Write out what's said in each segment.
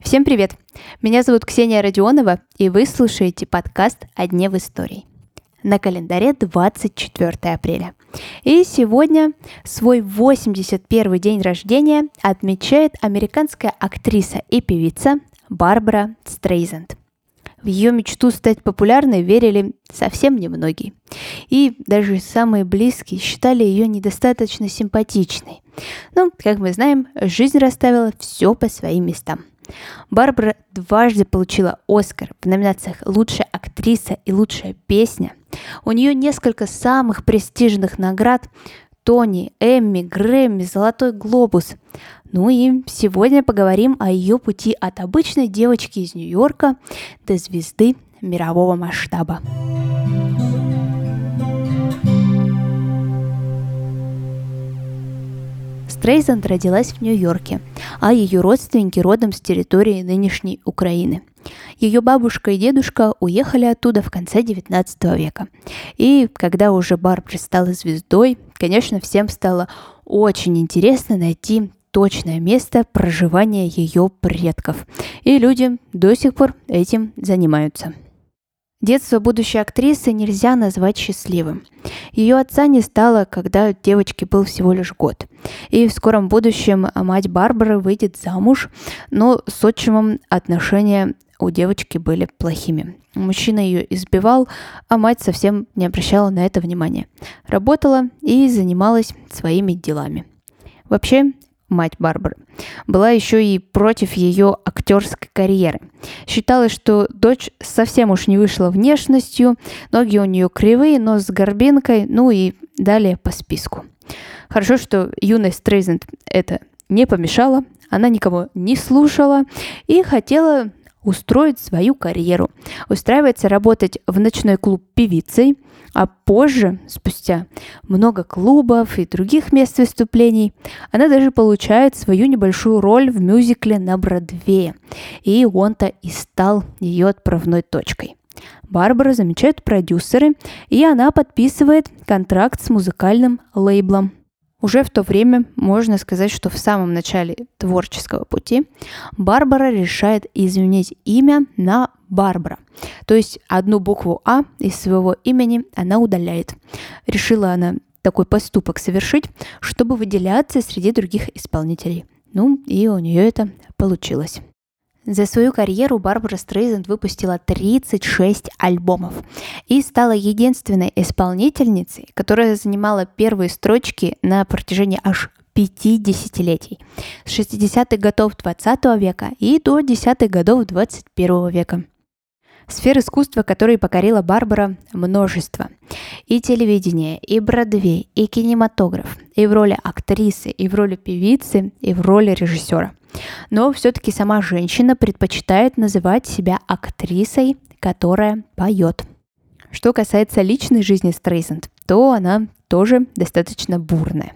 Всем привет! Меня зовут Ксения Родионова, и вы слушаете подкаст «О дне в истории». На календаре 24 апреля. И сегодня свой 81 день рождения отмечает американская актриса и певица Барбара Стрейзенд. В ее мечту стать популярной верили совсем немногие. И даже самые близкие считали ее недостаточно симпатичной. Но, как мы знаем, жизнь расставила все по своим местам. Барбара дважды получила Оскар в номинациях «Лучшая актриса» и «Лучшая песня». У нее несколько самых престижных наград Тони, Эмми, Грэмми, Золотой глобус. Ну и сегодня поговорим о ее пути от обычной девочки из Нью-Йорка до звезды мирового масштаба. Стрейзанд родилась в Нью-Йорке, а ее родственники родом с территории нынешней Украины. Ее бабушка и дедушка уехали оттуда в конце XIX века. И когда уже Барбара стала звездой, конечно, всем стало очень интересно найти точное место проживания ее предков. И люди до сих пор этим занимаются. Детство будущей актрисы нельзя назвать счастливым. Ее отца не стало, когда девочке был всего лишь год. И в скором будущем мать Барбары выйдет замуж, но с отчимом отношения у девочки были плохими. Мужчина ее избивал, а мать совсем не обращала на это внимания. Работала и занималась своими делами. Вообще, мать Барбары, была еще и против ее актерской карьеры. Считалось, что дочь совсем уж не вышла внешностью, ноги у нее кривые, нос с горбинкой, ну и далее по списку. Хорошо, что юная Стрейзенд это не помешала, она никого не слушала и хотела устроить свою карьеру, устраивается работать в ночной клуб певицей, а позже, спустя много клубов и других мест выступлений, она даже получает свою небольшую роль в мюзикле на Бродвее. И он-то и стал ее отправной точкой. Барбара замечают продюсеры, и она подписывает контракт с музыкальным лейблом – уже в то время можно сказать, что в самом начале творческого пути Барбара решает изменить имя на Барбара. То есть одну букву А из своего имени она удаляет. Решила она такой поступок совершить, чтобы выделяться среди других исполнителей. Ну и у нее это получилось. За свою карьеру Барбара Стрейзенд выпустила 36 альбомов и стала единственной исполнительницей, которая занимала первые строчки на протяжении аж пяти десятилетий, с 60-х годов 20 века и до 10-х годов 21 века. Сфер искусства, которые покорила Барбара, множество. И телевидение, и Бродвей, и кинематограф, и в роли актрисы, и в роли певицы, и в роли режиссера. Но все-таки сама женщина предпочитает называть себя актрисой, которая поет. Что касается личной жизни Стрейзенд, то она тоже достаточно бурная.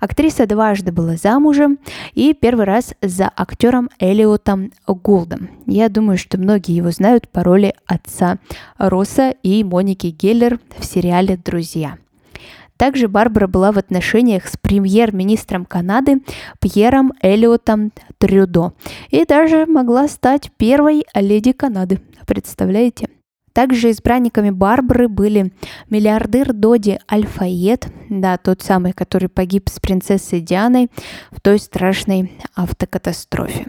Актриса дважды была замужем и первый раз за актером Элиотом Гулдом. Я думаю, что многие его знают по роли отца Росса и Моники Геллер в сериале «Друзья». Также Барбара была в отношениях с премьер-министром Канады Пьером Элиотом Трюдо и даже могла стать первой леди Канады. Представляете? Также избранниками Барбары были миллиардер Доди Аль-Файед, да, тот самый, который погиб с принцессой Дианой в той страшной автокатастрофе.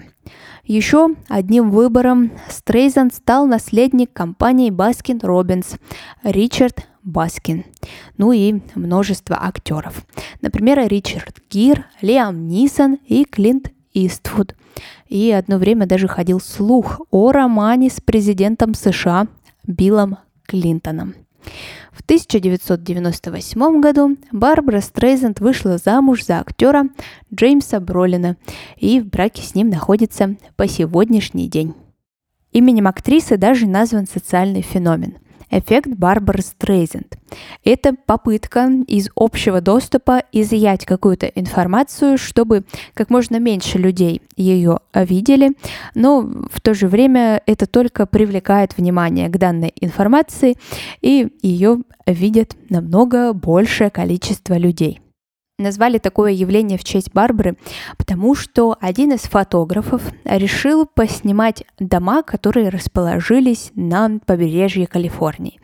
Еще одним выбором Стрейзанд стал наследник компании Baskin Robbins Ричард Баскин. Ну и множество актеров. Например, Ричард Гир, Лиам Нисон и Клинт Иствуд. И одно время даже ходил слух о романе с президентом США Биллом Клинтоном. В 1998 году Барбара Стрейзенд вышла замуж за актера Джеймса Бролина и в браке с ним находится по сегодняшний день. Именем актрисы даже назван социальный феномен – эффект Барбары Стрейзенд. Это попытка из общего доступа изъять какую-то информацию, чтобы как можно меньше людей ее видели, но в то же время это только привлекает внимание к данной информации, и ее видят намного большее количество людей. Назвали такое явление в честь Барбары, потому что один из фотографов решил поснимать дома, которые расположились на побережье Калифорнии.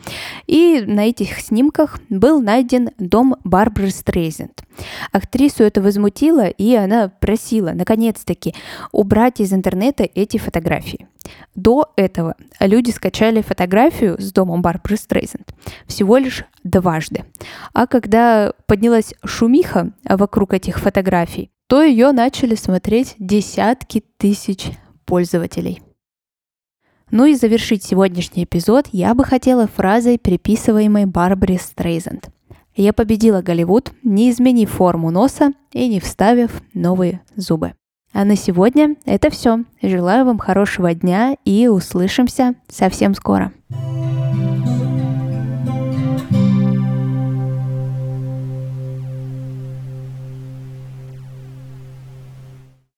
И на этих снимках был найден дом Барбары Стрейзенд. Актрису это возмутило, и она просила, наконец-таки, убрать из интернета эти фотографии. До этого люди скачали фотографию с домом Барбары Стрейзенд всего лишь дважды. А когда поднялась шумиха вокруг этих фотографий, то ее начали смотреть десятки тысяч пользователей. Ну и завершить сегодняшний эпизод я бы хотела фразой, приписываемой Барбаре Стрейзенд. Я победила Голливуд, не изменив форму носа и не вставив новые зубы. А на сегодня это все. Желаю вам хорошего дня и услышимся совсем скоро.